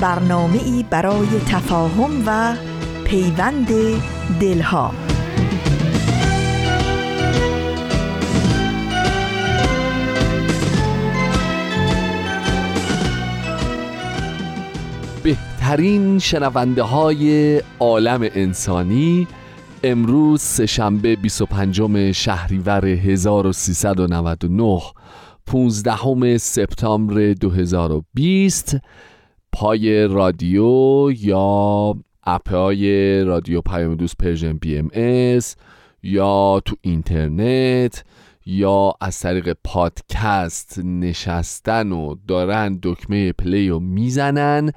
برنامه ای برای تفاهم و پیوند دلها. بهترین شنونده های عالم انسانی امروز سهشنبه 25 شهریور 1399 15 سپتامبر 2020 پای رادیو یا app های رادیو پیام دوست Persian BMS یا تو اینترنت یا از طریق پادکست نشستن و دارن دکمه play رو می‌زنن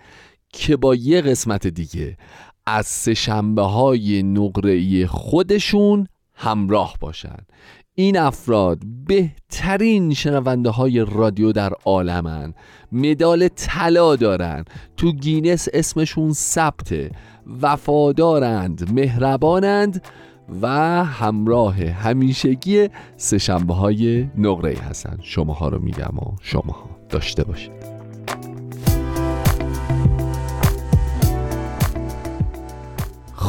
که با یه قسمت دیگه از سه شنبه های نقره خودشون همراه باشن. این افراد بهترین شنونده های رادیو در عالمن. مدال طلا دارن. تو گینس اسمشون ثبته. وفادارند مهربانند و همراه همیشگی سهشنبه های نقره هستن. شماها رو میگم و شماها. داشته باشید.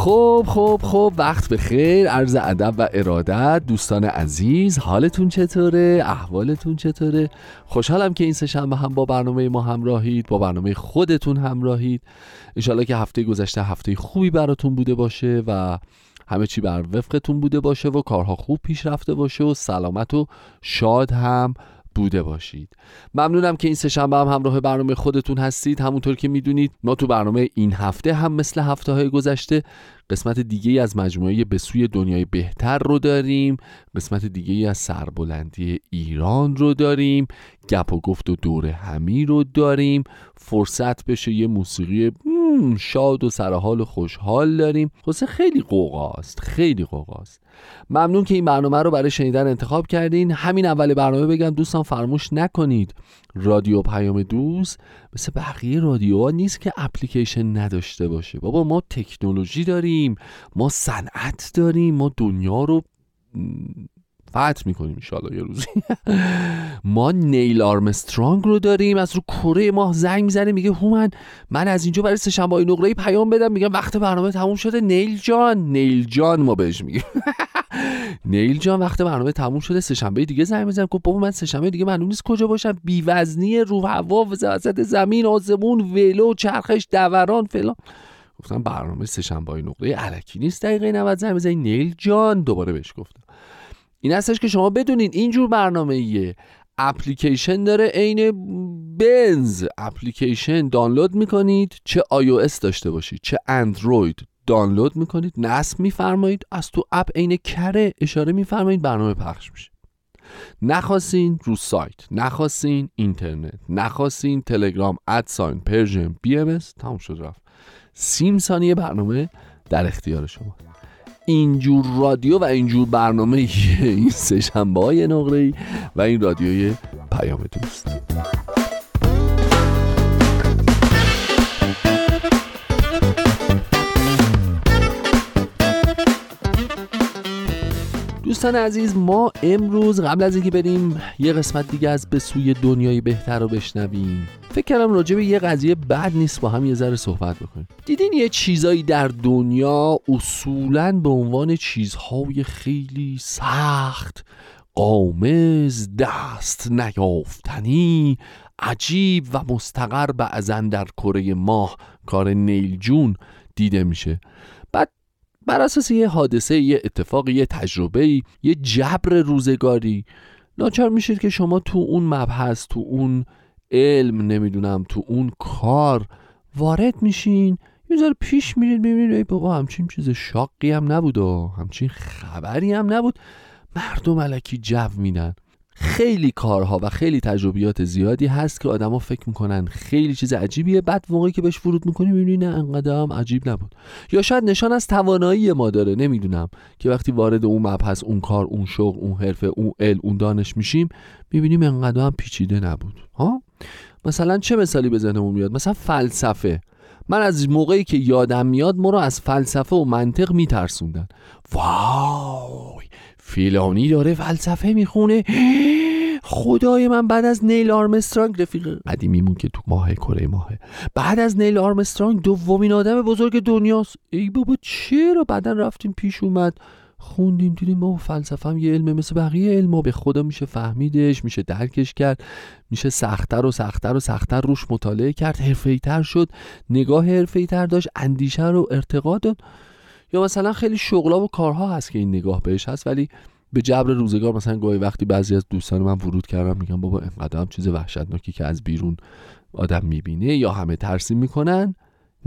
خب خب خب وقت به خیر عرض ادب و ارادت. دوستان عزیز حالتون چطوره؟ احوالتون چطوره؟ خوشحالم که این سه شنبه هم با برنامه ما همراهید با برنامه خودتون همراهید. انشالله که هفته گذشته هفته خوبی براتون بوده باشه و همه چی بر وفقتون بوده باشه و کارها خوب پیش رفته باشه و سلامت و شاد هم بوده باشید. ممنونم که این سه شنبه هم همراه برنامه خودتون هستید. همونطور که می‌دونید ما تو برنامه این هفته هم مثل هفته های گذشته قسمت دیگه از مجموعه به سوی دنیای بهتر رو داریم. قسمت دیگه از سربلندی ایران رو داریم. گپ و گفت و دور همی رو داریم. فرصت بشه یه موسیقی شاد و سرحال و خوشحال داریم. خلاصه خیلی قوقاست خیلی قوقاست. ممنون که این برنامه رو برای شنیدن انتخاب کردین. همین اول برنامه بگم دوستان فراموش نکنید. رادیو پیام دوست مثل بقیه رادیوها نیست که اپلیکیشن نداشته باشه. بابا ما تکنولوژی داریم ما صنعت داریم ما دنیا رو فتح می‌کنیم انشالله یه روزی. ما نیل آرمسترانگ رو داریم از رو کره ما زنگ می‌زنه میگه هومن من از اینجا برای سهشنبه نقره پیام بدم. میگم وقت برنامه تموم شده. نیل جان نیل جان ما بهش میگیم. نیل جان وقت برنامه تموم شده. سهشنبه دیگه زنگ می‌زنم گفت بابا من سهشنبه دیگه معلوم نیست کجا باشم. بی وزنی رو هوا وسط زمین آسمون ولو چرخش دوران فلان. گفتم برنامه سهشنبه نقره الکی نیست دقیقه 90 زنگ بزنید نیل جان دوباره بهش گفتم. این هستش که شما بدونین اینجور برنامه ایه اپلیکیشن داره عین بنز. اپلیکیشن دانلود می‌کنید. چه iOS داشته باشید چه اندروید دانلود می‌کنید. نصب میفرمایید. از تو app عین کره اشاره میفرمایید. برنامه پخش میشه. نخواستین رو سایت نخواستین اینترنت نخواستین تلگرام at sign Persian BM تموم شد رفت. سیم ثانیه برنامه در اختیار شما. اینجور رادیو و اینجور برنامه این سه شنبه های نقره و این رادیوی پیام دوست. دوستان عزیز ما امروز قبل از اینکه بریم یه قسمت دیگه از به سوی دنیای بهتر رو بشنویم. فکر کردم راجع به یه قضیه بد نیست با هم یه ذره صحبت بکنیم. دیدین یه چیزایی در دنیا اصولا به عنوان چیزهای خیلی سخت قامز دست نیافتنی عجیب و مستقر بعضا در کره ماه کار نیل جون دیده میشه. بعد بر اساس یه حادثه یه اتفاق یه تجربه یه جبر روزگاری ناچار میشید که شما تو اون مبحث تو اون علم نمی‌دونم تو اون کار وارد میشین یه ذره پیش میرید ببینید ای بابا همچین چیز شاقی هم نبود و همچین خبری هم نبود. مردم علکی جو میدن خیلی کارها و خیلی تجربیات زیادی هست که آدما فکر می‌کنن خیلی چیز عجیبیه. بعد موقعی که بهش ورود می‌کنی می‌بینی نه انقدر هم عجیب نبود. یا شاید نشان از توانایی ما داره نمی‌دونم. که وقتی وارد اون مبحث اون کار اون شغل اون حرفه اون ال اون دانش میشیم می‌بینیم انقدر هم پیچیده نبود. ها؟ مثلا چه مثالی به ذهنمون میاد؟ مثلا فلسفه. من از موقعی که یادم میاد ما رو از فلسفه و منطق میترسوندن. وای فیلانی داره فلسفه می‌خونه. خدای من بعد از نیل آرمسترانگ رفیق قدیمیمون که تو ماه کره ماهه. بعد از نیل آرمسترانگ دومین آدم بزرگ دنیاست. ای بابا چرا بعدا رفتیم پیش اومد؟ خوندیم دیدیم ما فلسفه هم یه علمه مثل بقیه علم به خدا میشه فهمیدش میشه درکش کرد میشه سختتر و سختتر و سختتر روش مطالعه کرد. حرفه‌ای‌تر شد نگاه حرفه‌ای‌تر داشت اندیشه رو ارتقا داد. یا مثلا خیلی شغلا و کارها هست که این نگاه بهش هست ولی به جبر روزگار مثلا گاهی وقتی بعضی از دوستان من ورود کردم میگم بابا اینقدر هم چیز وحشتناکی که از بیرون آدم می‌بینه یا همه ترسیم می‌کنن؟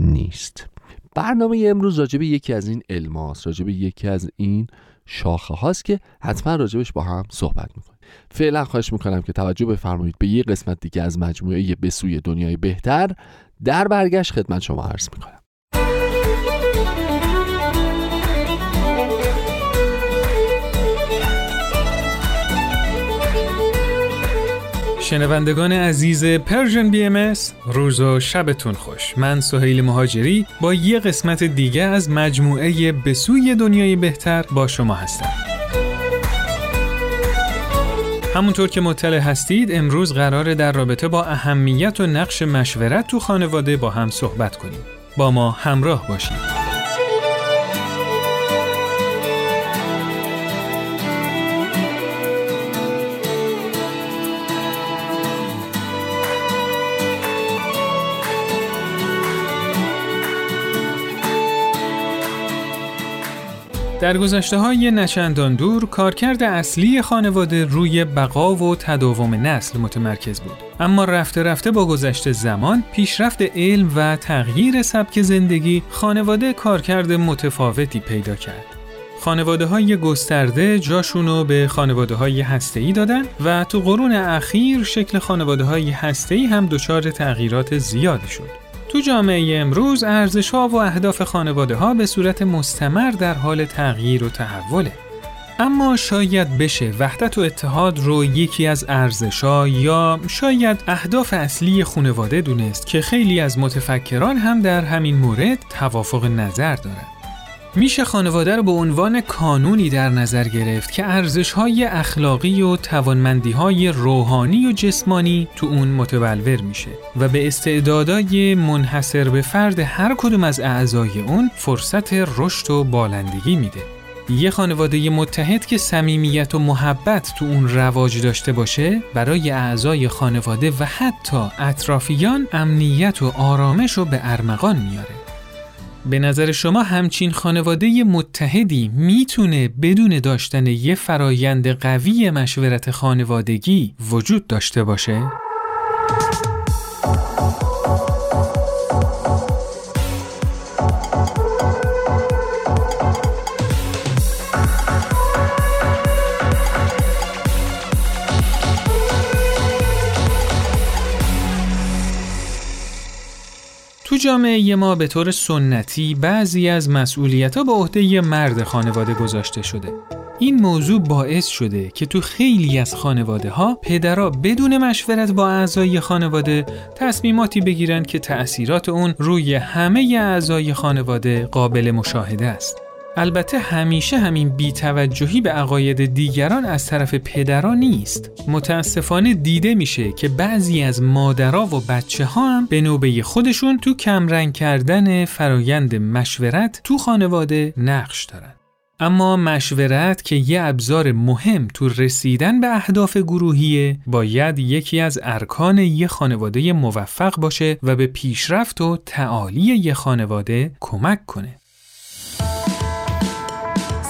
نیست. برنامه امروز راجب یکی از این علماست راجب یکی از این شاخه هاست که حتما راجبش با هم صحبت می‌کنیم. فعلا خواهش می‌کنم که توجه بفرمایید به یه قسمت دیگه از مجموعه به سوی دنیای بهتر در برگشت خدمت شما عرض می‌کنم. شنوندگان عزیز Persian BM روز و شبتون خوش. من سهیل مهاجری با یه قسمت دیگه از مجموعه به سوی دنیای بهتر با شما هستم. همونطور که مطلع هستید امروز قراره در رابطه با اهمیت و نقش مشورت تو خانواده با هم صحبت کنیم. با ما همراه باشید. در گذشته های نچندان دور کارکرد اصلی خانواده روی بقا و تداوم نسل متمرکز بود اما رفته رفته با گذشته زمان پیشرفت علم و تغییر سبک زندگی خانواده کارکرد متفاوتی پیدا کرد خانواده های گسترده جاشونو به خانواده های هسته‌ای دادن و تو قرون اخیر شکل خانواده های هسته‌ای هم دچار تغییرات زیادی شد. تو جامعه امروز ارزش ها و اهداف خانواده ها به صورت مستمر در حال تغییر و تحوله. اما شاید بشه وحدت و اتحاد رو یکی از ارزشا یا شاید اهداف اصلی خانواده دونست که خیلی از متفکران هم در همین مورد توافق نظر دارند. میشه خانواده رو به عنوان کانونی در نظر گرفت که ارزش‌های اخلاقی و توانمندی‌های روحانی و جسمانی تو اون متبلور میشه و به استعدادای منحصر به فرد هر کدوم از اعضای اون فرصت رشد و بالندگی میده. یه خانواده متحد که صمیمیت و محبت تو اون رواج داشته باشه برای اعضای خانواده و حتی اطرافیان امنیت و آرامش رو به ارمغان میاره. به نظر شما همچین خانواده متحدی می‌تونه بدون داشتن یه فرایند قوی مشورت خانوادگی وجود داشته باشه؟ جامعه ما به طور سنتی بعضی از مسئولیت ها به عهده مرد خانواده گذاشته شده. این موضوع باعث شده که تو خیلی از خانواده ها پدرها بدون مشورت با اعضای خانواده تصمیماتی بگیرن که تأثیرات اون روی همه اعضای خانواده قابل مشاهده است. البته همیشه همین بیتوجهی به عقاید دیگران از طرف پدران نیست. متاسفانه دیده میشه که بعضی از مادرها و بچه ها هم به نوبه خودشون تو کمرنگ کردن فرایند مشورت تو خانواده نقش دارن. اما مشورت که یه ابزار مهم تو رسیدن به اهداف گروهیه باید یکی از ارکان یه خانواده موفق باشه و به پیشرفت و تعالی یه خانواده کمک کنه.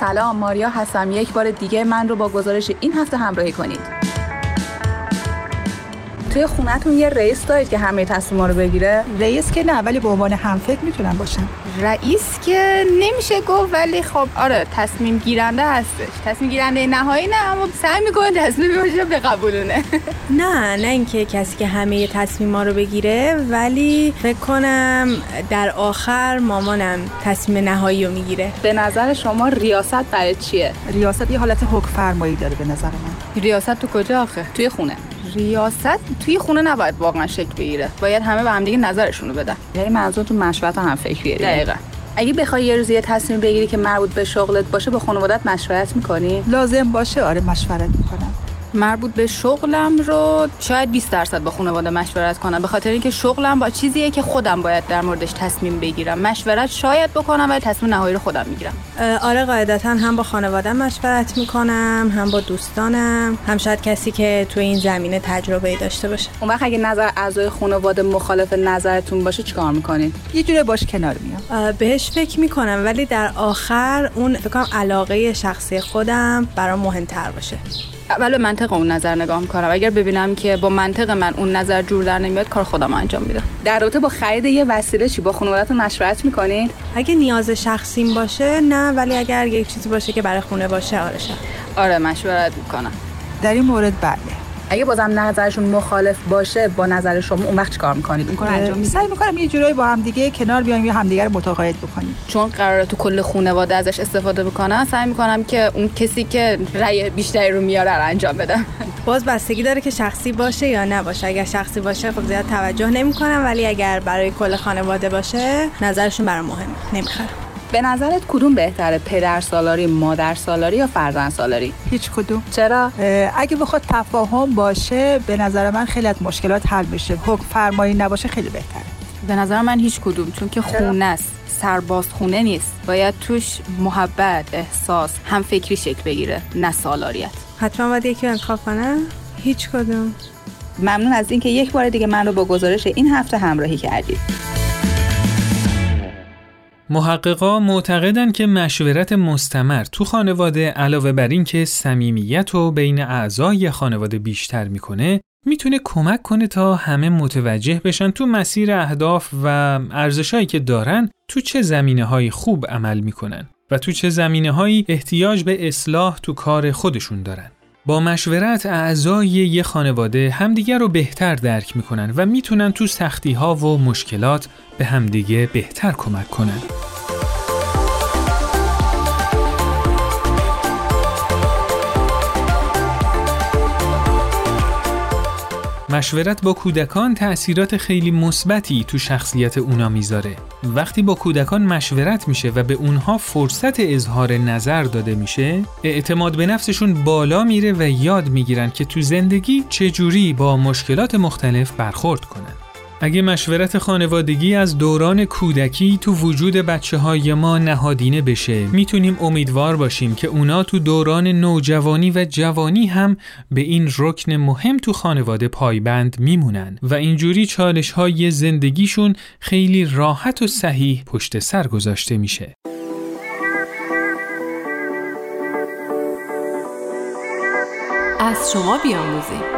سلام ماریا هستم. یک بار دیگه من رو با گزارش این هفته همراهی کنید. توی خونتون یه رئیس دارید که همه تصمیما رو بگیره؟ رئیس که نه ولی به عنوان هم فکر می‌تونن باشن رئیس که نمیشه گفت ولی خب آره تصمیم گیرنده هستش. تصمیم گیرنده نهایی نه اما سعی می‌کنه تصمیم باشه به قبولونه. نه نه اینکه کسی که همه تصمیما رو بگیره ولی فکر کنم در آخر مامانم تصمیم نهایی رو می‌گیره. به نظر شما ریاست برای چیه؟ ریاست یه حالت حکم فرمایی داره به نظر من. ریاست تو کجا آخه؟ توی خونه. ریاست توی خونه نباید واقعا شکل بگیره. باید همه به همدیگه نظرشون رو بدن. یعنی منظور تو مشورت هم فکریه دقیقا. اگه بخوای یه روز یه تصمیم بگیری که مربوط به شغلت باشه با خانوادت مشورت می‌کنی؟ لازم باشه. آره مشورت می‌کنم. مربوط به شغلم رو شاید 20 درصد با خانواده مشورت کنم. به خاطر اینکه شغلم با چیزیه که خودم باید در موردش تصمیم بگیرم. مشورت شاید بکنم ولی تصمیم نهایی رو خودم می‌گیرم. آره قاعدتا هم با خانواده مشورت می‌کنم هم با دوستانم هم شاید کسی که تو این زمینه تجربه داشته باشه. اون وقت اگه نظر اعضای خانواده مخالف نظرتون باشه چیکار می‌کنید یه جوره باش کنار میام. بهش فکر می‌کنم ولی در آخر اون فکر کنم علاقه شخصی خودم برام مهمتر باشه. اول به منطق اون نظر نگاه می‌کنم. اگر ببینم که با منطق من اون نظر جور در نمیاد کار خودم انجام میدم. در رابطه با خرید یه وسیله چی؟ با خانوادهتون مشورت می‌کنید اگه نیاز شخصیم باشه نه ولی اگر یک چیزی باشه که برای خونه باشه آره شد. آره مشورت می‌کنم. در این مورد بله. اگه بازم نظرشون مخالف باشه با نظر شما اون وقت چیکار می‌کنید؟ اون کار انجام می‌دید؟ سعی می‌کنم یه جورایی با هم دیگه کنار بیایم یا همدیگه رو متقاعد بکنیم. چون قراره تو کل خانواده ازش استفاده بکنن سعی می‌کنم که اون کسی که رأی بیشتری رو میاره رو انجام بدم. باز بستگی داره که شخصی باشه یا نباشه. اگر شخصی باشه خب زیاد توجه نمی‌کنم ولی اگر برای کل خانواده باشه نظرشون برام مهمه نمی‌خرم. به نظرت کدوم بهتره پدر سالاری مادر سالاری یا فرزند سالاری؟ هیچ کدوم. چرا؟ اگه بخواد تفاهم باشه به نظر من خیلی از مشکلات حل میشه حکم فرمایی نباشه خیلی بهتره. به نظر من هیچ کدوم چون که خونه است. سرباز خونه نیست. باید توش محبت احساس هم فکری شکل بگیره نه سالاریت. حتما باید یکی انتخاب کنم هیچ کدوم. ممنون از اینکه یک بار دیگه من رو با گزارش این هفته همراهی کردید. محققا معتقدند که مشورت مستمر تو خانواده علاوه بر این که صمیمیت و بین اعضای خانواده بیشتر می‌کنه می‌تونه کمک کنه تا همه متوجه بشن تو مسیر اهداف و ارزشهایی که دارن تو چه زمینه های خوب عمل می‌کنن و تو چه زمینه هایی احتیاج به اصلاح تو کار خودشون دارن. با مشورت اعضای یه خانواده همدیگر رو بهتر درک می‌کنن و می‌تونن تو سختی ها و مشکلات به همدیگه بهتر کمک کنن. مشورت با کودکان تأثیرات خیلی مثبتی تو شخصیت اونا می‌ذاره. وقتی با کودکان مشورت میشه و به اونها فرصت اظهار نظر داده میشه، اعتماد به نفسشون بالا میره و یاد می‌گیرن که تو زندگی چجوری با مشکلات مختلف برخورد کنن. اگه مشورت خانوادگی از دوران کودکی تو وجود بچه های ما نهادینه بشه می‌تونیم امیدوار باشیم که اونا تو دوران نوجوانی و جوانی هم به این رکن مهم تو خانواده پایبند میمونن و اینجوری چالش های زندگیشون خیلی راحت و صحیح پشت سر گذاشته میشه. از شما بیاموزیم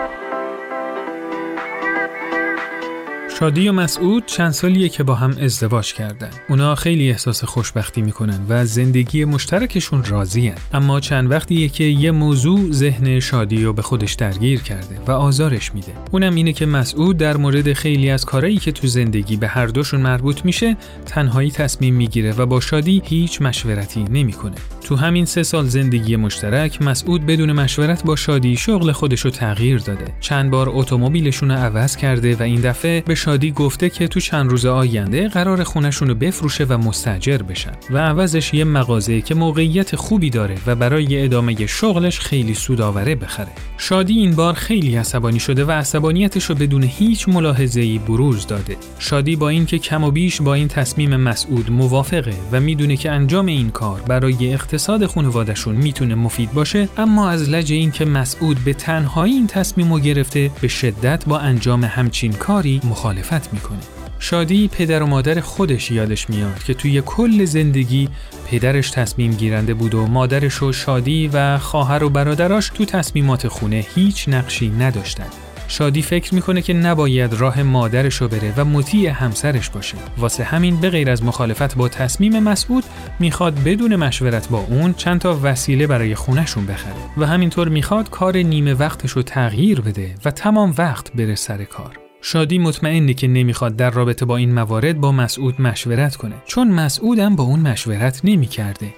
شادی و مسعود چند سالیه که با هم ازدواج کردن. اونا خیلی احساس خوشبختی می‌کنن و زندگی مشترکشون راضیه. اما چند وقتیه که یه موضوع ذهن شادی رو به خودش درگیر کرده و آزارش میده. اونم اینه که مسعود در مورد خیلی از کارهایی که تو زندگی به هر دوشون مربوط میشه، تنهایی تصمیم می‌گیره و با شادی هیچ مشورتی نمی‌کنه. تو همین سه سال زندگی مشترک مسعود بدون مشورت با شادی شغل خودش رو تغییر داده. چند بار اتومبیلشون عوض کرده و این دفعه به شادی گفته که تو چند روز آینده قرار خونشون رو بفروشه و مستجر بشن و عوضش یه مغازه که موقعیت خوبی داره و برای ادامه شغلش خیلی سودآوره بخره. شادی این بار خیلی عصبانی شده و عصبانیتش رو بدون هیچ ملاحظه‌ای بروز داده. شادی با اینکه کم و بیش با این تصمیم مسعود موافقه و می‌دونه که انجام این کار برای اقتصاد خانوادهشون می‌تونه مفید باشه اما از لج اینکه مسعود به تنهایی این تصمیم رو گرفته به شدت با انجام همچین کاری مخالفت می‌کنه. شادی پدر و مادر خودش یادش میاد که توی کل زندگی پدرش تصمیم گیرنده بود و مادرش و شادی و خواهر و برادراش تو تصمیمات خونه هیچ نقشی نداشتند. شادی فکر می‌کنه که نباید راه مادرشو بره و مطیع همسرش باشه. واسه همین به غیر از مخالفت با تصمیم مسعود می‌خواد بدون مشورت با اون چند تا وسیله برای خونشون بخره و همینطور می‌خواد کار نیمه وقتش رو تغییر بده و تمام وقت بره سر کار. شادی مطمئنه که نمی‌خواد در رابطه با این موارد با مسعود مشورت کنه چون مسعودم با اون مشورت نمی‌کرده.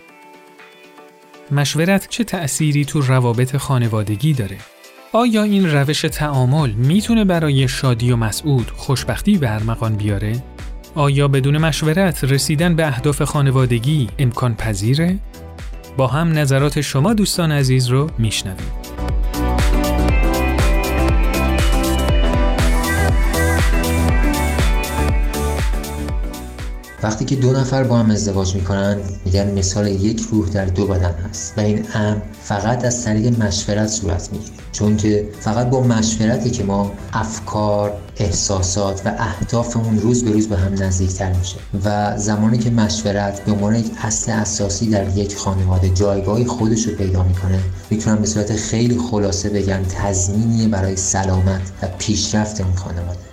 مشورت چه تأثیری تو روابط خانوادگی داره؟ آیا این روش تعامل می‌تونه برای شادی و مسعود خوشبختی به ارمغان بیاره؟ آیا بدون مشورت رسیدن به اهداف خانوادگی امکان پذیره؟ با هم نظرات شما دوستان عزیز رو میشنویم. وقتی که دو نفر با هم ازدواج می‌کنن میگن مثال یک روح در دو بدن هست و این امر فقط از طریق مشورت صورت می‌گیره. چون که فقط با مشورتی که ما افکار احساسات و اهدافمون روز به روز به هم نزدیکتر میشه و زمانی که مشورت به عنوان یک اصل اساسی در یک خانواده جایگاهی خودش رو پیدا می‌کنه می‌تونم به صورت خیلی خلاصه بگم تضمینی برای سلامت و پیشرفت این خانواده.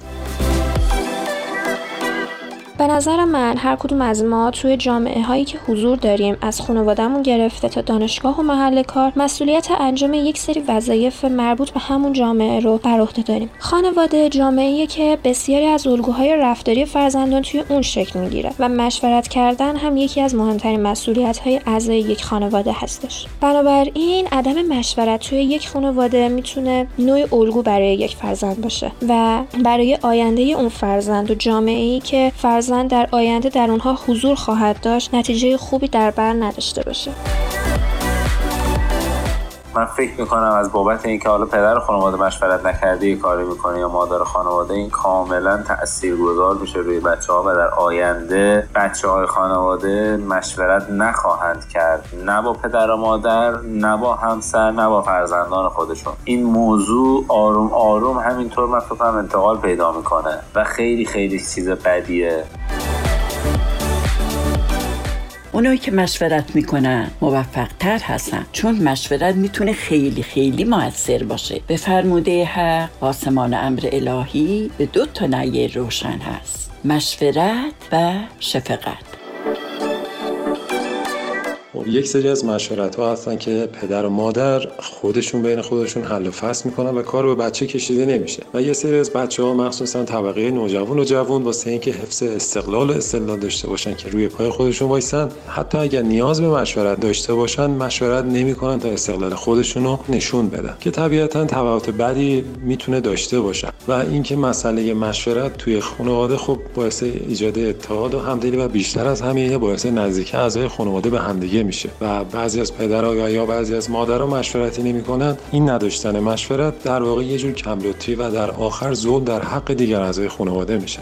به نظر من هر کدوم از ما توی جامعه هایی که حضور داریم از خانوادهمون گرفته تا دانشگاه و محل کار مسئولیت انجام یک سری وظایف مربوط به همون جامعه رو بر عهده داریم. خانواده جامعه که بسیاری از الگوهای رفتاری فرزندان توی اون شکل می‌گیره و مشورت کردن هم یکی از مهمترین مسئولیت های اعضای یک خانواده هستش. بنابراین عدم مشورت توی یک خانواده می‌تونه نوع الگو برای یک فرزند باشه و برای آینده اون فرزند و جامعه ای که فرزند در آینده در اونها حضور خواهد داشت نتیجه خوبی در بر نداشته باشه. من فکر می‌کنم از بابت اینکه حالا پدر خانواده مشورت نکرده یه کاری می‌کنه یا مادر خانواده این کاملا تاثیرگذار میشه روی بچه ها و در آینده بچه های خانواده مشورت نخواهند کرد. نه با پدر و مادر نه با همسر نه با فرزندان خودشون. این موضوع آروم آروم همینطور من انتقال پیدا می‌کنه و خیلی خیلی چیز بدیه. اونایی که مشورت می‌کنن موفق تر هستن چون مشورت می‌تونه خیلی خیلی موثر باشه. به فرموده حق آسمان امر الهی به دو تا نیه روشن هست. مشورت و شفقت. یک سری از مشورت ها هستن که پدر و مادر خودشون بین خودشون حل و فصل می‌کنن و کار به بچه کشیده نمیشه. و یه سری از بچه ها مخصوصا طبقه نوجوان و جوان واسه اینکه حفظ استقلال و استقلال داشته باشن که روی پای خودشون وایسن حتی اگر نیاز به مشورت داشته باشن مشورت نمی‌کنن تا استقلال خودشون رو نشون بدن که طبیعتا تبعات بدی می‌تونه داشته باشن و اینکه مسئله مشورت توی خانواده خب باعث ایجاد اتحاد و همدلی و بیشتر از همه باعث نزدیک اعضای خانواده به همدیگه میشه و بعضی از پدرها یا بعضی از مادرها مشورتی نمی‌کنند این نداشتن مشورت در واقع یه جور کملطفی و در آخر ظلم در حق دیگر اعضای خانواده میشه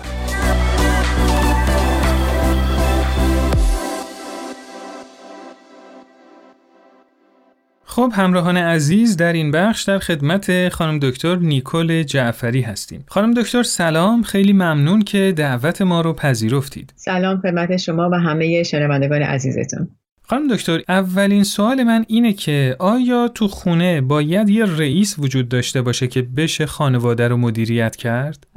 خب همراهان عزیز در این بخش در خدمت خانم دکتر نیکل جعفری هستیم. خانم دکتر سلام خیلی ممنون که دعوت ما رو پذیرفتید. سلام خدمت شما و همه شنوندگان عزیزتون. خانم دکتر اولین سوال من اینه که آیا تو خونه باید یه رئیس وجود داشته باشه که بشه خانواده رو مدیریت کرد؟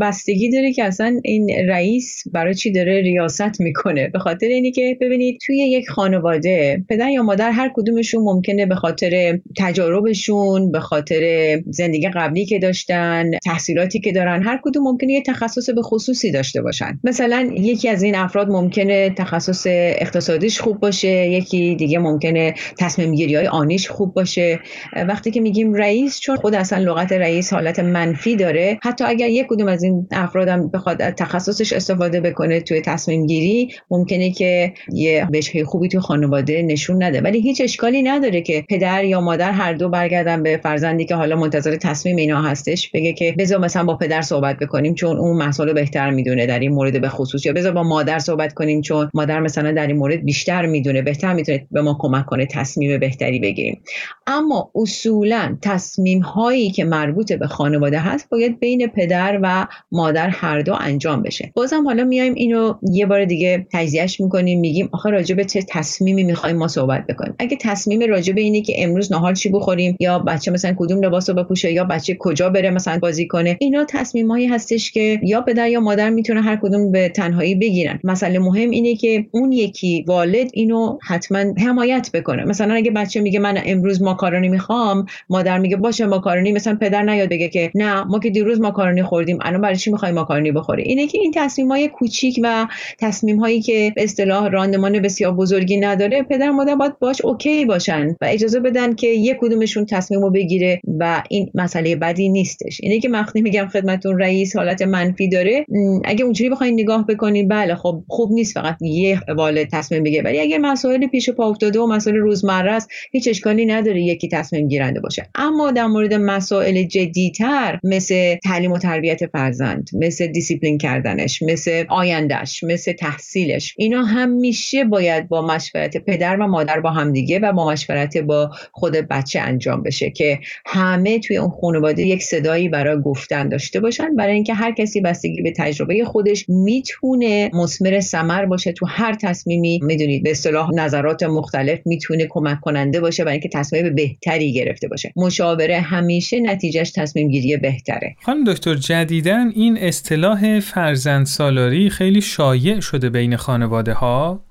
بستگی داره که اصلا این رئیس برای چی داره ریاست می‌کنه به خاطر اینی که ببینید توی یک خانواده پدر یا مادر هر کدومشون ممکنه به خاطر تجاربشون به خاطر زندگی قبلی که داشتن تحصیلاتی که دارن هر کدوم ممکنه یه تخصص به خصوصی داشته باشن مثلا یکی از این افراد ممکنه تخصص اقتصادیش خوب باشه یکی دیگه ممکنه تصمیم گیری های آنیش خوب باشه. وقتی که میگیم رئیس چون خود اصلا لغت رئیس حالت منفی داره حتی اگر یک کدوم از این افرادم بخواد تخصصش استفاده بکنه توی تصمیم گیری ممکنه که یه بشه خوبی توی خانواده نشون نده. ولی هیچ اشکالی نداره که پدر یا مادر هر دو برگردن به فرزندی که حالا منتظر تصمیم اینا هستش بگه که بذار مثلا با پدر صحبت بکنیم چون اون مسئله بهتر می‌دونه در این مورد به خصوص. یا بذار با مادر صحبت کنیم چون مادر مثلا در این مورد بیشتر می‌دونه. بهتر می‌تونه به ما کمک کنه تصمیم بهتری بگیریم. اما اصولا تصمیم هایی که مربوط به خانواده هست باید بین پدر و مادر هر دو انجام بشه. بازم حالا میایم اینو یه بار دیگه تجزیهش می‌کنیم میگیم آخه راجع به چه تصمیمی می‌خوایم ما صحبت بکنیم. اگه تصمیم راجع به اینه که امروز نهار چی بخوریم یا بچه مثلا کدوم لباس رو بپوشه یا بچه کجا بره مثلا بازی کنه اینا تصمیمایی هستش که یا پدر یا مادر می‌تونه هر کدوم به تنهایی بگیرن. مسئله مهم اینه که اون یکی والد اینو حتما حمایت بکنه. مثلا اگه بچه میگه من امروز ماکارونی می‌خوام مادر میگه باشه ماکارونی مثلا پدر نیاد بگه که نه ما که دیروز ماکارونی خوردیم الان برای چی می‌خوای ماکارونی بخوری؟ اینه که این تصمیم های کوچیک و تصمیم هایی که به اصطلاح راندمان بسیار بزرگی نداره پدر مادر باید باش okay باشن و اجازه بدن که یک کدومشون تصمیم رو بگیره و این مسئله بدی نیستش. اینه که وقتی میگم خدمتتون رئیس حالت منفی داره اگه اونجوری بخواین نگاه بکنین بله خب خوب نیست فقط یه والد تصمیم بگیره. ولی اگر مسائل پیش پا افتاده و مسائل روزمره است. هیچ اشکالی نداره یکی تصمیم گیرنده باشه. اما در مورد مسائل جدیتر مثل تعلیم و تربیت فرزند مثل دیسیپلین کردنش مثل آیندهش مثل تحصیلش اینا همیشه باید با مشورت پدر و مادر با همدیگه و با مشورت با خود بچه انجام بشه که همه توی اون خانواده یک صدایی برای گفتن داشته باشن. برای اینکه هر کسی بستگی به تجربه خودش می‌تونه مسمر ثمر باشه تو هر تصمیمی. می‌دونید به اصطلاح نظرات مختلف می‌تونه کمک کننده باشه برای اینکه تصمیم بهتری گرفته باشه. مشاوره همیشه نتیجهش تصمیم گیری بهتره. خانم دکتر جدیدن این اصطلاح فرزند سالاری خیلی شایع شده بین خانواده ها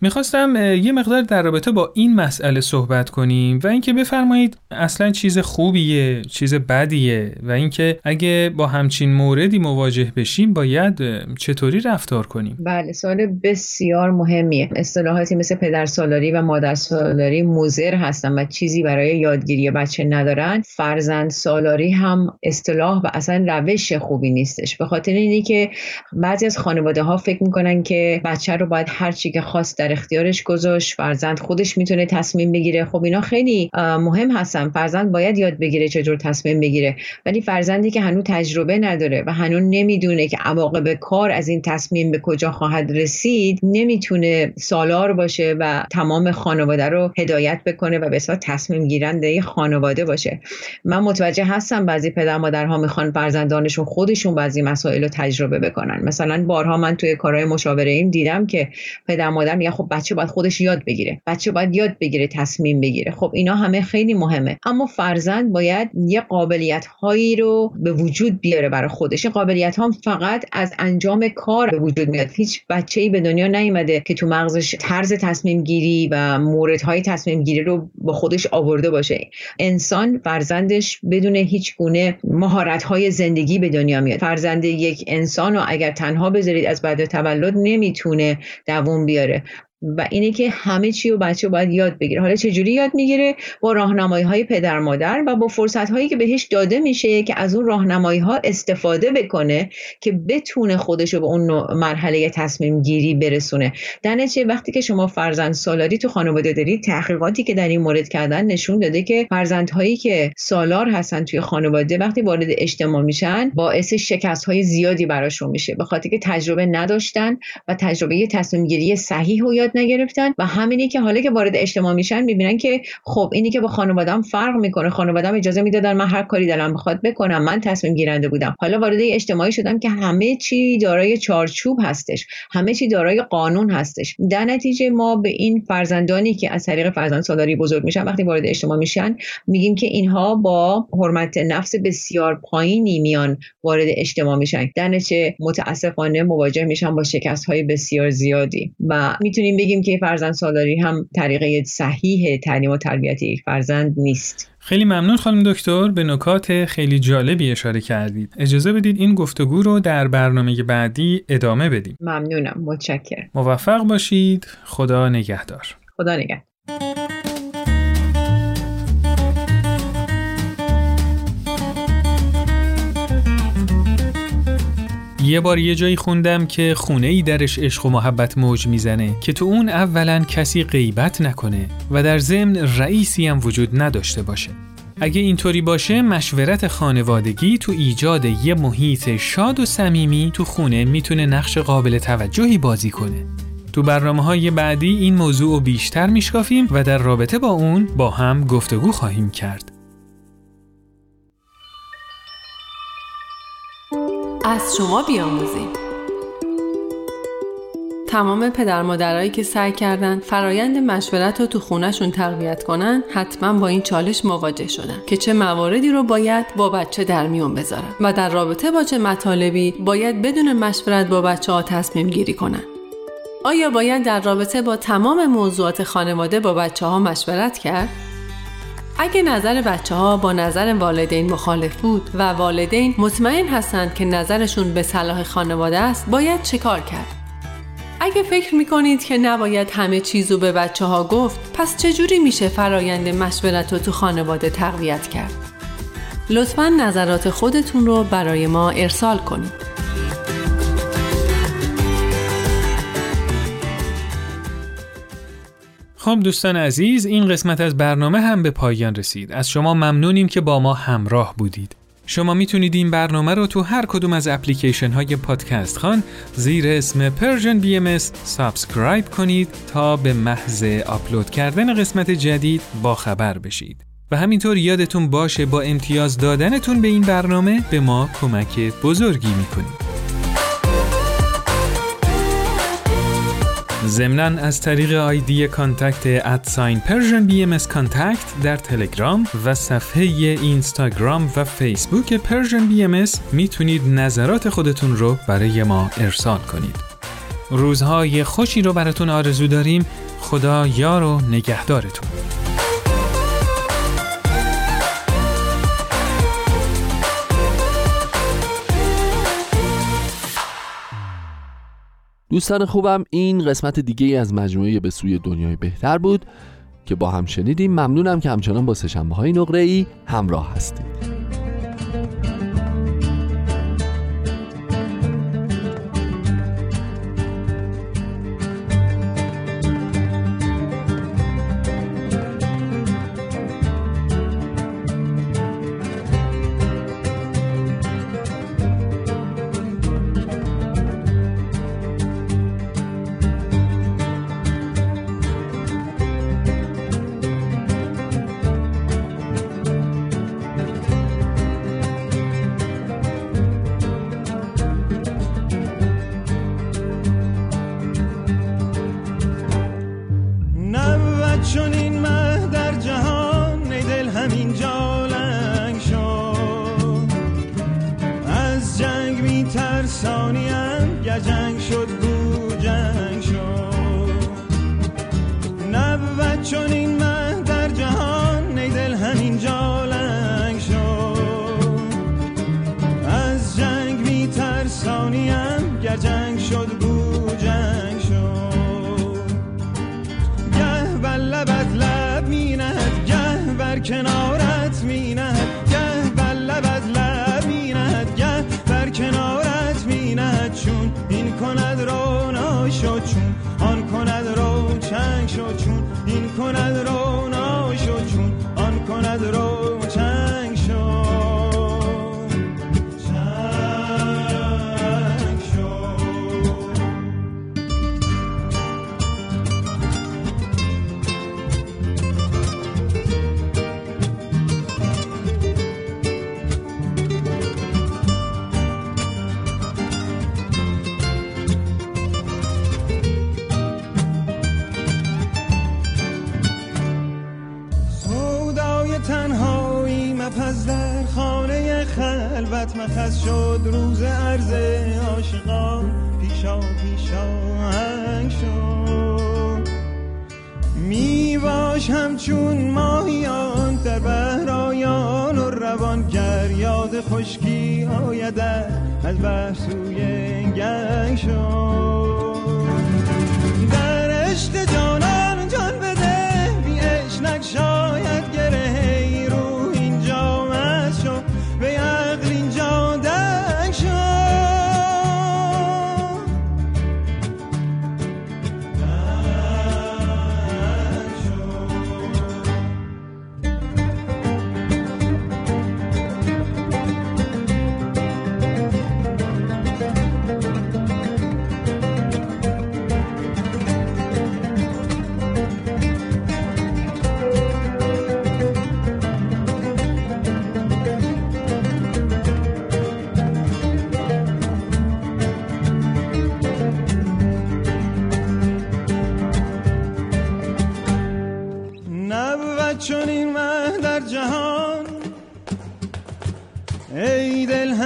می‌خواستم یه مقدار در رابطه با این مسئله صحبت کنیم و اینکه بفرمایید اصلا چیز خوبیه چیز بدیه و اینکه اگه با همچین موردی مواجه بشیم باید چطوری رفتار کنیم؟ بله سوال بسیار مهمیه. اصطلاحاتی مثل پدر سالاری و مادر سالاری موزر هستن و چیزی برای یادگیری بچه ندارن. فرزند سالاری هم اصطلاح و اصلا روش خوبی نیستش. به خاطر اینی که بعضی از خانواده ها فکر می‌کنن که بچه رو باید هر چی که خواست در اختیارش گذاشت. فرزند خودش می‌تونه تصمیم بگیره. خب اینا خیلی مهم هستن. فرزند باید یاد بگیره چجور تصمیم بگیره. ولی فرزندی که هنوز تجربه نداره و هنوز نمی‌دونه که عواقب کار از این تصمیم به کجا خواهد رسید نمی‌تونه سالار باشه و تمام خانواده رو هدایت بکنه و به تصمیم گیرنده خانواده باشه. من متوجه هستم بعضی پدر مادرها می‌خوان فرزندانشون خودشون بعضی مسائل رو تجربه بکنن. مثلا بارها من توی کارهای مشاوره ایم دیدم که پدر مادر میگن خب بچه باید خودش یاد بگیره. بچه باید یاد بگیره تصمیم بگیره. خب اینا همه خیلی مهمه. اما فرزند باید یه قابلیت هایی رو به وجود بیاره برای خودش. قابلیت ها فقط از انجام کار به وجود میاد. هیچ بچه ای به دنیا نیومده که تو مغزش طرز تصمیم گیری و مورد های تصمیم گیری رو با خودش آورده باشه. انسان فرزندش بدون هیچ گونه مهارت های زندگی به دنیا میاد. فرزند یک انسان رو اگر تنها بذارید از بعد تولد نمی‌تونه دووم بیاره و اینه که همه چی و بچه باید یاد بگیره. حالا چجوری یاد می‌گیره؟ با راهنمایی های پدر مادر و با فرصت هایی که بهش داده میشه که از اون راهنمایی ها استفاده بکنه که بتونه خودش رو به اون مرحله تصمیم گیری برسونه. در نتیجه وقتی که شما فرزند سالاری تو خانواده دارید تحقیقاتی که در این مورد کردن نشون داده که فرزندهایی که سالار هستن توی خانواده وقتی وارد اجتماع میشن باعث شکست های زیادی براشون میشه. به خاطر که تجربه نداشتن و تجربه تصمیم گیری صحیح و یاد نگرفتن و همینی که حالا که وارد اجتماع میشن می‌بینن که خب اینی که با خانواده‌ام فرق می‌کنه خانواده‌ام اجازه می‌دادن من هر کاری دلم بخواد بکنم من تصمیم گیرنده بودم. حالا وارد اجتماعی شدم که همه چی دارای چارچوب هستش همه چی دارای قانون هستش. در نتیجه ما به این فرزندانی که از طریق فرزند سالاری بزرگ میشن وقتی وارد اجتماع میشن میگیم که اینها با حرمت نفس بسیار پایینی میان وارد اجتماع میشن. در نتیجه متاسفانه مواجه میشن با شکست های بسیار زیادی و می‌تونیم بگیم که فرزند سالاری هم طریقه صحیح تعلیم و تربیت یک فرزند نیست. خیلی ممنون خانم دکتر به نکات خیلی جالبی اشاره کردید. اجازه بدید این گفتگو رو در برنامه بعدی ادامه بدیم. ممنونم متشکرم. موفق باشید. خدا نگهدار. خدا نگهدار. یه بار یه جایی خوندم که خونه ای درش عشق و محبت موج می‌زنه که تو اون اولا کسی غیبت نکنه و در ضمن رئیسی هم وجود نداشته باشه. اگه اینطوری باشه مشورت خانوادگی تو ایجاد یه محیط شاد و صمیمی تو خونه می‌تونه نقش قابل توجهی بازی کنه. تو برنامه های بعدی این موضوع رو بیشتر میشکافیم و در رابطه با اون با هم گفتگو خواهیم کرد. از شما بیاموزیم تمام پدر مادرایی که سعی کردن فرایند مشورت رو تو خونهشون تقویت کنن حتما با این چالش مواجه شدن که چه مواردی رو باید با بچه در میون بذارن و در رابطه با چه مطالبی باید بدون مشورت با بچه ها تصمیم گیری کنن آیا باید در رابطه با تمام موضوعات خانواده با بچه ها مشورت کرد؟ اگه نظر بچه ها با نظر والدین مخالف بود و والدین مطمئن هستند که نظرشون به صلاح خانواده است باید چه کار کرد؟ اگه فکر می‌کنید که نباید همه چیزو به بچه ها گفت پس چجوری میشه فرایند مشورت رو تو خانواده تقویت کرد؟ لطفا نظرات خودتون رو برای ما ارسال کنید. خب دوستان عزیز این قسمت از برنامه هم به پایان رسید. از شما ممنونیم که با ما همراه بودید. شما می‌تونید این برنامه رو تو هر کدوم از اپلیکیشن های پادکست خان زیر اسم Persian BMS subscribe کنید تا به محض آپلود کردن قسمت جدید با خبر بشید. و همینطور یادتون باشه با امتیاز دادنتون به این برنامه به ما کمک بزرگی می‌کنید. ضمنا از طریق ID contact at sign Persian BM contact در تلگرام و صفحه اینستاگرام و فیسبوک Persian BM می‌تونید نظرات خودتون رو برای ما ارسال کنید. روزهای خوشی رو براتون آرزو داریم. خدا یار و نگهدارتون. دوستان خوبم این قسمت دیگه از مجموعه به سوی دنیای بهتر بود که با هم شنیدیم. ممنونم که همچنان با سشنبه های نقره ای همراه هستید.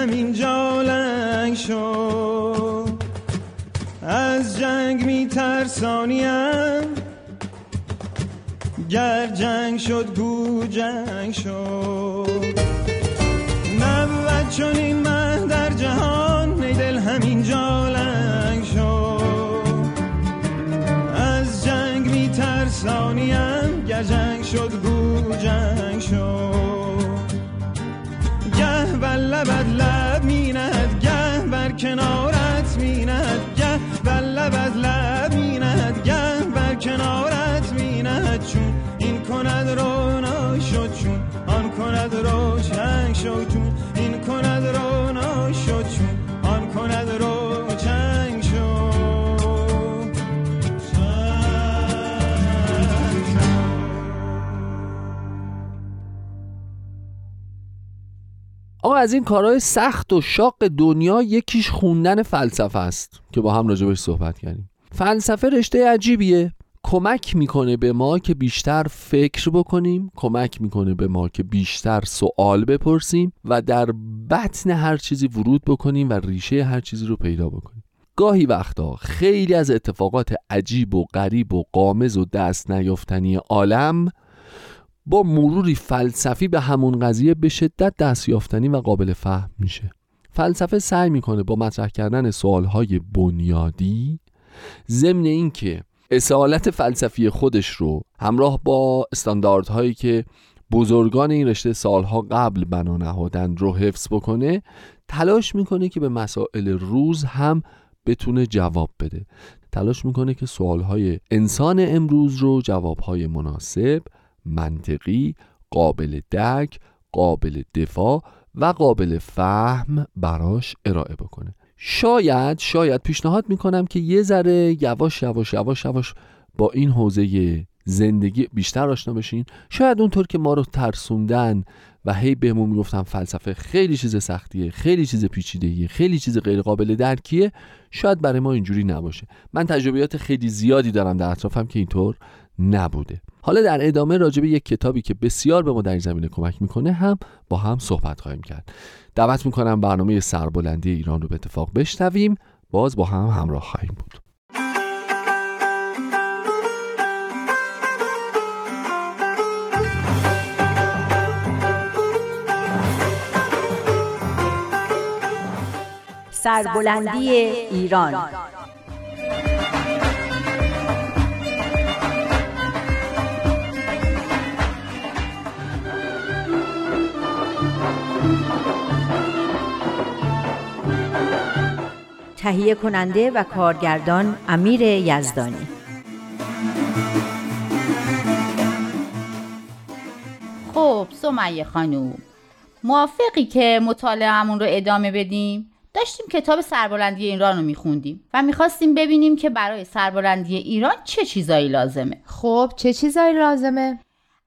همین جالنگ شد از جنگ میترسانیم گر جنگ شد گو جنگ شد نبود چون این مه در جهان ای دل همین جالنگ شد از جنگ میترسانیم گر جنگ شد لبت لب میند گه بر کنارت میند گه بر لبت لب آقا از این کارهای سخت و شاق دنیا یکیش خوندن فلسفه است که با هم راجبش صحبت کردیم. فلسفه رشته عجیبیه. کمک می‌کنه به ما که بیشتر فکر بکنیم کمک می‌کنه به ما که بیشتر سوال بپرسیم و در بطن هر چیزی ورود بکنیم و ریشه هر چیزی رو پیدا بکنیم. گاهی وقتا خیلی از اتفاقات عجیب و غریب و قامز و دست نیافتنی عالم با مروری فلسفی به همون قضیه به شدت دستیافتنی و قابل فهم میشه. فلسفه سعی می‌کنه با مطرح کردن سوالهای بنیادی ضمن اینکه اصالت فلسفی خودش رو همراه با استانداردهایی که بزرگان این رشته سالها قبل بنا نهادن رو حفظ بکنه تلاش می‌کنه که به مسائل روز هم بتونه جواب بده. تلاش می‌کنه که سوالهای انسان امروز رو جوابهای مناسب منطقی قابل درک قابل دفاع و قابل فهم براش ارائه بکنه. شاید شاید پیشنهاد می‌کنم که یه ذره یواش یواش یواش یواش با این حوزه زندگی بیشتر آشنا بشین. شاید اونطور که ما رو ترسوندن و هی بهمون می‌گفتن فلسفه خیلی چیز سختیه خیلی چیز پیچیدهیه خیلی چیز غیر قابل درکیه شاید برای ما اینجوری نباشه. من تجربیات خیلی زیادی دارم در اطرافم که اینطور نبوده. حالا در ادامه راجع به یک کتابی که بسیار به ما در این زمینه کمک می‌کنه هم با هم صحبت خواهیم کرد. دعوت می‌کنم برنامه سربلندی ایران رو به اتفاق بشنویم. باز با هم همراه خواهیم بود. سربلندی ایران. تهیه کننده و کارگردان امیر یزدانی. خب سمیه خانوم موافقی که مطالعهمون رو ادامه بدیم؟ داشتیم کتاب سربلندی ایران رو میخوندیم و می‌خواستیم ببینیم که برای سربلندی ایران چه چیزایی لازمه. خب چه چیزایی لازمه؟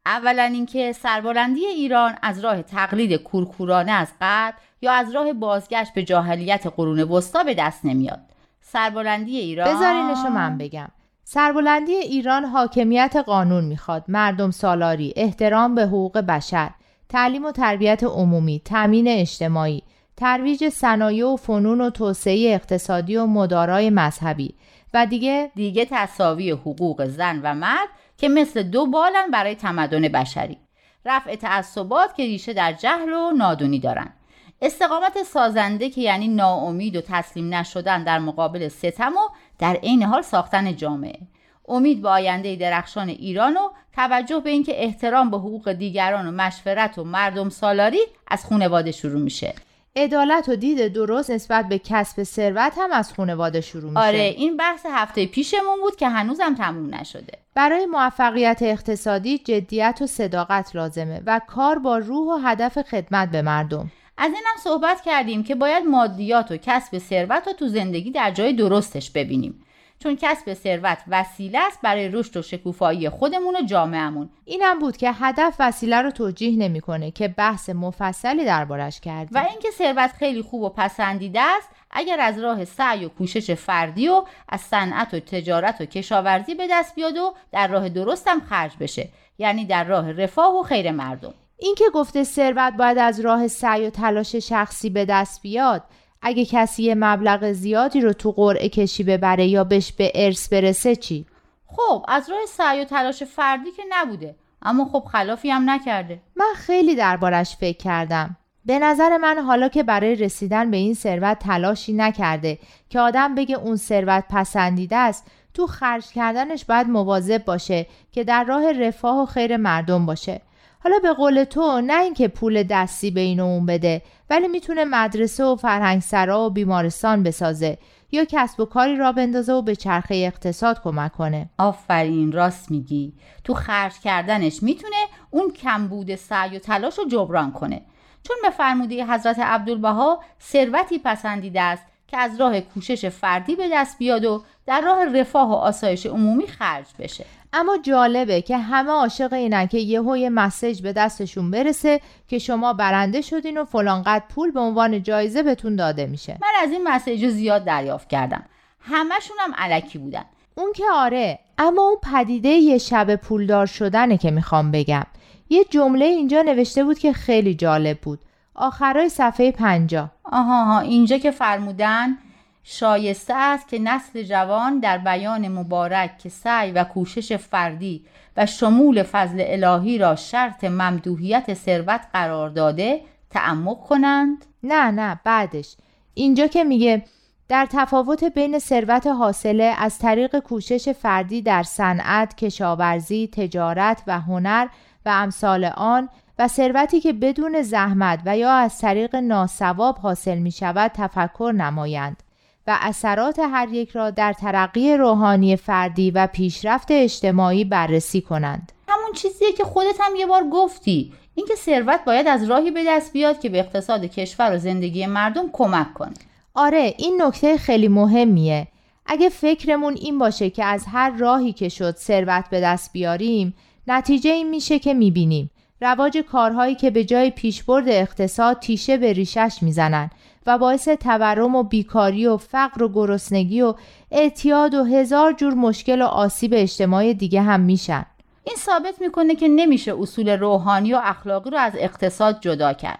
اولا اینکه سربلندی ایران از راه تقلید کورکورانه از قبل یا از راه بازگشت به جاهلیت قرون وسطا به دست نمیاد. سربلندی ایران بذارینشو من بگم. سربلندی ایران حاکمیت قانون می‌خواد. مردم سالاری احترام به حقوق بشر تعلیم و تربیت عمومی تامین اجتماعی ترویج صنایع و فنون و توسعه اقتصادی و مدارای مذهبی و دیگه دیگه تصاوی حقوق زن و مرد که مثل دو بالن برای تمدن بشری. رفع تعصبات که ریشه در جهل و نادونی دارن. استقامت سازنده که یعنی ناامید و تسلیم نشدن در مقابل ستم و در عین حال ساختن جامعه. امید به آینده درخشان ایران و توجه به اینکه احترام به حقوق دیگران و مشورت و مردم سالاری از خانواده شروع میشه. عدالت و دید درست نسبت به کسب ثروت هم از خانواده شروع میشه. آره این بحث هفته پیشمون بود که هنوزم تموم نشده. برای موفقیت اقتصادی جدیت و صداقت لازمه و کار با روح و هدف خدمت به مردم. از اینم صحبت کردیم که باید مادیات و کسب ثروت رو تو زندگی در جای درستش ببینیم. چون کسب ثروت وسیله است برای رشد و شکوفایی خودمون و جامعهمون. اینم بود که هدف وسیله رو توجیه نمی‌کنه که بحث مفصلی دربارش کردیم. و اینکه ثروت خیلی خوب و پسندیده است اگر از راه سعی و کوشش فردی و از صنعت و تجارت و کشاورزی به دست بیاد و در راه درستم خرج بشه. یعنی در راه رفاه و خیر مردم. اینکه گفته ثروت باید از راه سعی و تلاش شخصی به دست بیاد اگه کسی یه مبلغ زیادی رو تو قرعه کشی ببره یا بهش به ارث برسه چی؟ خب از راه سعی و تلاش فردی که نبوده. اما خب خلافی هم نکرده. من خیلی دربارش فکر کردم. به نظر من حالا که برای رسیدن به این ثروت تلاشی نکرده که آدم بگه اون ثروت پسندیده است تو خرج کردنش باید مواظب باشه که در راه رفاه و خیر مردم باشه. حالا به قول تو نه اینکه پول دستی به این اون بده ولی می‌تونه مدرسه و فرهنگسرا و بیمارستان بسازه یا کسب و کاری را بندازه و به چرخه اقتصاد کمک کنه. آفرین راست میگی. تو خرج کردنش می‌تونه اون کمبود سعی و تلاش رو جبران کنه. چون به فرموده حضرت عبدالبها ثروتی پسندیده است که از راه کوشش فردی به دست بیاد و در راه رفاه و آسایش عمومی خرج بشه. اما جالبه که همه عاشق اینن که یهو یه مسیج به دستشون برسه که شما برنده شدین و فلانقدر پول به عنوان جایزه بهتون داده میشه. من از این مسیج زیاد دریافت کردم. همشون هم علکی بودن. اون که آره اما اون پدیده یه شب پولدار شدنه که می‌خوام بگم. یه جمله اینجا نوشته بود که خیلی جالب بود. آخرای صفحه پنجا آها ها اینجا که فرمودن شایسته است که نسل جوان در بیان مبارک که سعی و کوشش فردی و شمول فضل الهی را شرط ممدوحیت ثروت قرار داده تعمق کنند؟ نه نه بعدش. اینجا که میگه در تفاوت بین ثروت حاصله از طریق کوشش فردی در صنعت، کشاورزی، تجارت و هنر و امثال آن و ثروتی که بدون زحمت و یا از طریق ناسواب حاصل می شود تفکر نمایند. و اثرات هر یک را در ترقی روحانی فردی و پیشرفت اجتماعی بررسی کنند. همون چیزیه که خودت هم یه بار گفتی اینکه ثروت باید از راهی به دست بیاد که به اقتصاد کشور و زندگی مردم کمک کنه. آره این نکته خیلی مهمیه. اگه فکرمون این باشه که از هر راهی که شد ثروت به دست بیاریم نتیجه این میشه که می‌بینیم رواج کارهایی که به جای پیشبرد اقتصاد تیشه به ریشش می‌زنن و باعث تورم و بیکاری و فقر و گرسنگی و اعتیاد و هزار جور مشکل و آسیب اجتماعی دیگه هم میشن. این ثابت می‌کنه که نمیشه اصول روحانی و اخلاقی رو از اقتصاد جدا کرد.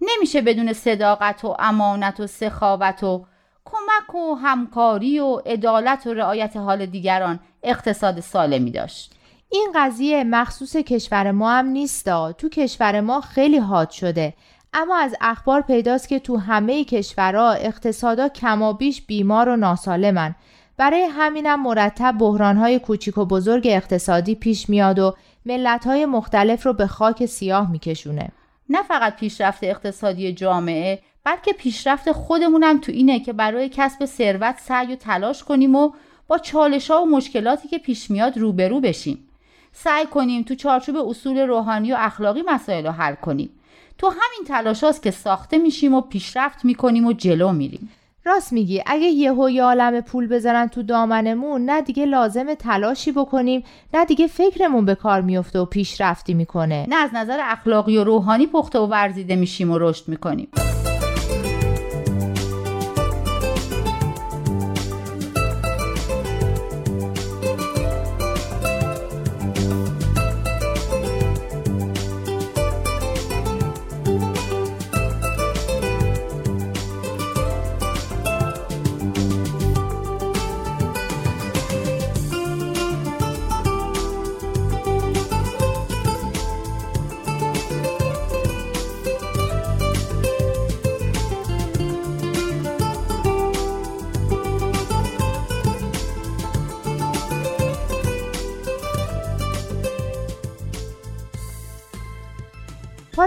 نمیشه بدون صداقت و امانت و سخاوت و کمک و همکاری و عدالت و رعایت حال دیگران اقتصاد سالمی داشت. این قضیه مخصوص کشور ما هم نیستا. تو کشور ما خیلی حاد شده. اما از اخبار پیداست که تو همه کشورها اقتصادا کمابیش بیمار و ناسالمن. برای همینم مرتب بحرانهای کوچیک و بزرگ اقتصادی پیش میاد و ملتهای مختلف رو به خاک سیاه میکشونه. نه فقط پیشرفت اقتصادی جامعه بلکه پیشرفت خودمونم تو اینه که برای کسب ثروت سعی و تلاش کنیم و با چالش ها و مشکلاتی که پیش میاد روبرو بشیم. سعی کنیم تو چارچوب اصول روحانی و اخلاقی مسائل رو حل کنیم. تو همین تلاش هاست که ساخته میشیم و پیشرفت می‌کنیم و جلو میریم. راست میگی. اگه یهو یه عالم پول بذارن تو دامنمون نه دیگه لازم تلاشی بکنیم نه دیگه فکرمون به کار میفته و پیشرفتی می‌کنه. نه از نظر اخلاقی و روحانی پخته و ورزیده میشیم و رشد می‌کنیم.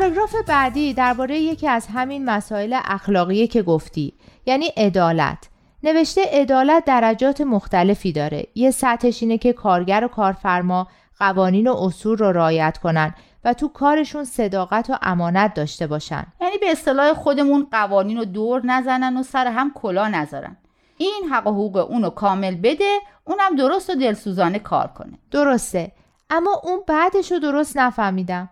پاراگراف بعدی درباره یکی از همین مسائل اخلاقی که گفتی یعنی عدالت. نوشته عدالت درجات مختلفی داره. یه سطحش اینه که کارگر و کارفرما قوانین و اصول رو رعایت کنن و تو کارشون صداقت و امانت داشته باشن. یعنی به اصطلاح خودمون قوانین رو دور نزنن و سر هم کلا نذارن. این حق و حقوق اونو کامل بده اونم درست و دلسوزانه کار کنه. درسته. اما اون بعدش رو درست نفهمیدم.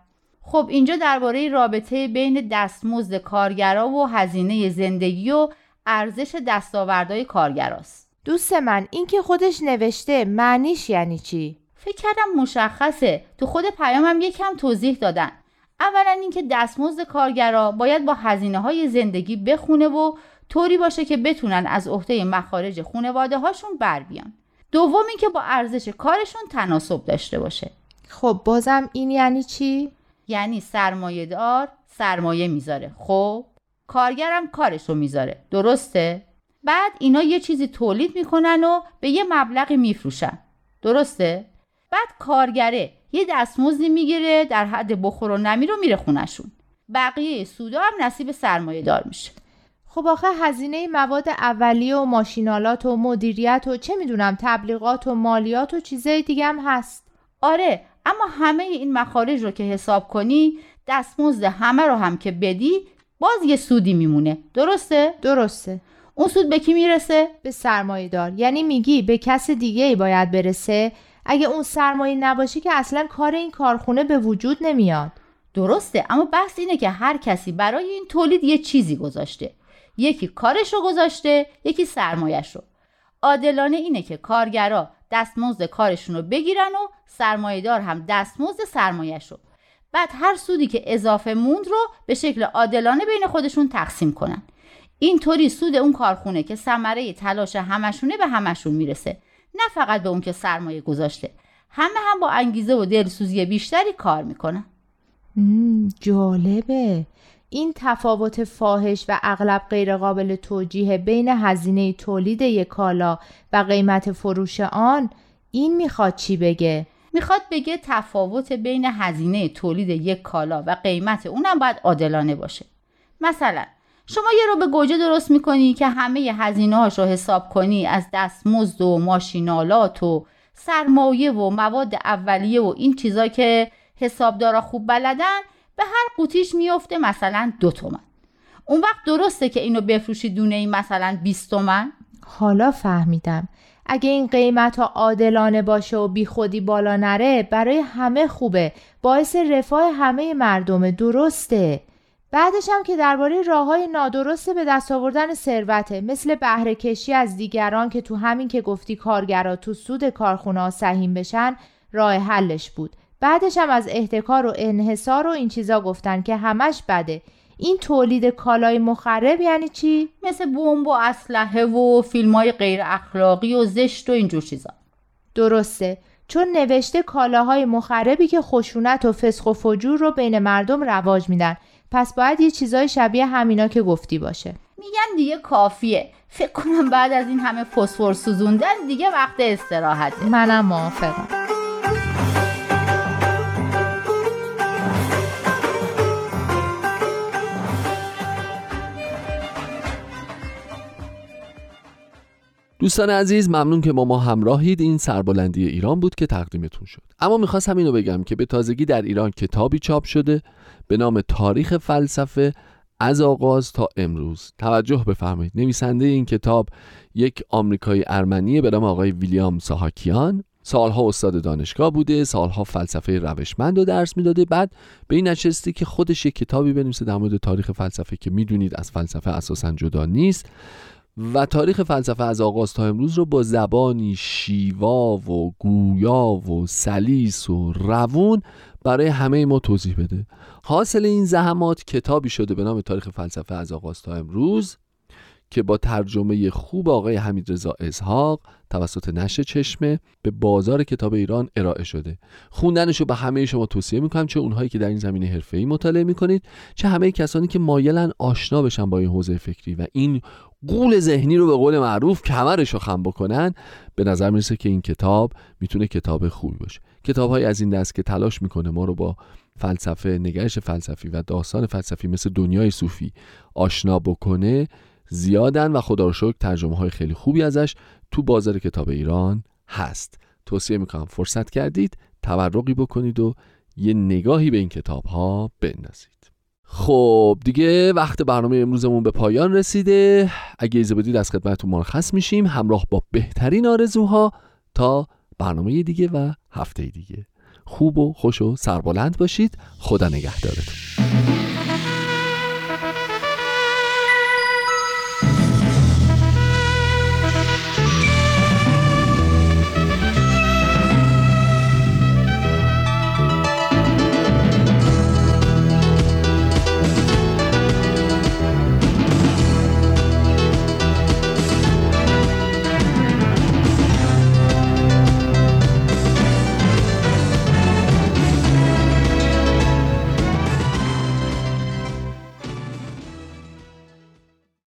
خب اینجا درباره رابطه بین دستمزد کارگرا و هزینه زندگی و ارزش دستاوردهای کارگراست. دوست من این که خودش نوشته معنیش یعنی چی؟ فکر کردم مشخصه. تو خود پیامم یکم توضیح دادن. اولا اینکه دستمزد کارگرا باید با هزینه های زندگی بخونه و طوری باشه که بتونن از عهده مخارج خانواده هاشون بر بیان. دوم اینکه با ارزش کارشون تناسب داشته باشه. خب بازم این یعنی چی؟ یعنی سرمایه دار سرمایه می‌ذاره. خب کارگرم کارشو می‌ذاره. درسته؟ بعد اینا یه چیزی تولید می‌کنن و به یه مبلغی میفروشن. درسته؟ بعد کارگره یه دستمزدی می‌گیره در حد بخور و نمی رو میره خونشون بقیه سودا هم نصیب سرمایه دار میشه. خب آخه هزینه مواد اولیه و ماشینالات و مدیریت و چه می‌دونم تبلیغات و مالیات و چیزای دیگه هم هست. آره اما همه این مخارج رو که حساب کنی دستمزد همه رو هم که بدی باز یه سودی میمونه. درسته؟ درسته. اون سود به کی می‌رسه؟ به سرمایه دار یعنی میگی به کس دیگه ای باید برسه. اگه اون سرمایه نباشه که اصلا کار این کارخونه به وجود نمیاد. درسته اما بحث اینه که هر کسی برای این تولید یه چیزی گذاشته. یکی کارش رو گذاشته یکی سرمایهش رو عادلانه اینه که کارگرا دستمزد کارشون رو بگیرن و سرمایهدار هم دستمزد سرمایهش رو بعد هر سودی که اضافه موند رو به شکل عادلانه بین خودشون تقسیم کنن. اینطوری سود اون کارخونه که ثمره تلاش همشونه به همشون می‌رسه. نه فقط به اون که سرمایه گذاشته. همه هم با انگیزه و دلسوزی بیشتری کار می‌کنن. جالبه. این تفاوت فاحش و اغلب غیرقابل توجیه بین هزینه تولید یک کالا و قیمت فروش آن این می‌خواد چی بگه؟ می‌خواد بگه تفاوت بین هزینه تولید یک کالا و قیمت اونم باید عادلانه باشه مثلا شما یه رو به گوجه درست می‌کنی که همه هزینه رو حساب کنی از دستمزد و ماشینالات و سرمایه و مواد اولیه و این چیزا که حسابدارا خوب بلدن به هر قوتیش میفته مثلا دو تومن. اون وقت درسته که اینو بفروشی دونه این مثلا 20 تومن؟ حالا فهمیدم. اگه این قیمت ها عادلانه باشه و بی خودی بالا نره برای همه خوبه. باعث رفاه همه مردمه. درسته. بعدش هم که درباره راه های نادرست به دست آوردن ثروته مثل بهره کشی از دیگران که تو همین که گفتی کارگرا تو سود کارخونه ها سهیم بشن راه حلش بود. بعدش هم از احتکار و انحصار و این چیزا گفتن که همش بده. این تولید کالای مخرب یعنی چی؟ مثل بمب و اسلحه و فیلم های غیر اخلاقی و زشت و اینجور چیزا. درسته. چون نوشته کالاهای مخربی که خشونت و فسق و فجور رو بین مردم رواج میدن. پس باید یه چیزای شبیه همینا که گفتی باشه. میگن دیگه کافیه. فکر کنم بعد از این همه فسفر سوزوندن دیگه وقت استراحته. منم موافقم. دوستان عزیز ممنون که با ما همراهید. این سربلندی ایران بود که تقدیمتون شد. اما می‌خواستم اینو بگم که به تازگی در ایران کتابی چاپ شده به نام تاریخ فلسفه از آغاز تا امروز. توجه بفرمایید. نویسنده این کتاب یک آمریکایی ارمنی به نام آقای ویلیام ساهاکیان. سالها استاد دانشگاه بوده سالها فلسفه روشمند رو درس می‌داده. بعد به این نشسته که خودش یک کتابی بنویسه در مورد تاریخ فلسفه که می‌دونید از فلسفه اساسا جدا نیست. و تاریخ فلسفه از آغاز تا امروز رو با زبانی شیوا و گویا و سلیس و روون برای همه ما توضیح بده. حاصل این زحمات کتابی شده به نام تاریخ فلسفه از آغاز تا امروز که با ترجمه خوب آقای حمید رضا اسحاق توسط نشر چشمه به بازار کتاب ایران ارائه شده. خوندنش رو به همه شما توصیه می‌کنم چه اونهایی که در این زمینه حرفه‌ای مطالعه می‌کنید چه همه کسانی که مایلن آشنا بشن با این حوزه فکری و این قول ذهنی رو به قول معروف کمرش رو خم بکنن به نظر می‌رسه که این کتاب می‌تونه کتاب خوبی باشه. کتاب های از این دست که تلاش می‌کنه ما رو با فلسفه نگرش فلسفی و داستان فلسفی مثل دنیای صوفی آشنا بکنه زیادن و خدا رو شکر ترجمه های خیلی خوبی ازش تو بازار کتاب ایران هست. توصیه می‌کنم فرصت کردید تورقی بکنید و یه نگاهی به این کتاب ها بندازید خب دیگه وقت برنامه امروزمون به پایان رسیده. اگه ایزه بدید از خدمتتون مرخص میشیم. همراه با بهترین آرزوها تا برنامه دیگه و هفته دیگه. خوب و خوش و سربلند باشید. خدا نگهدارتون.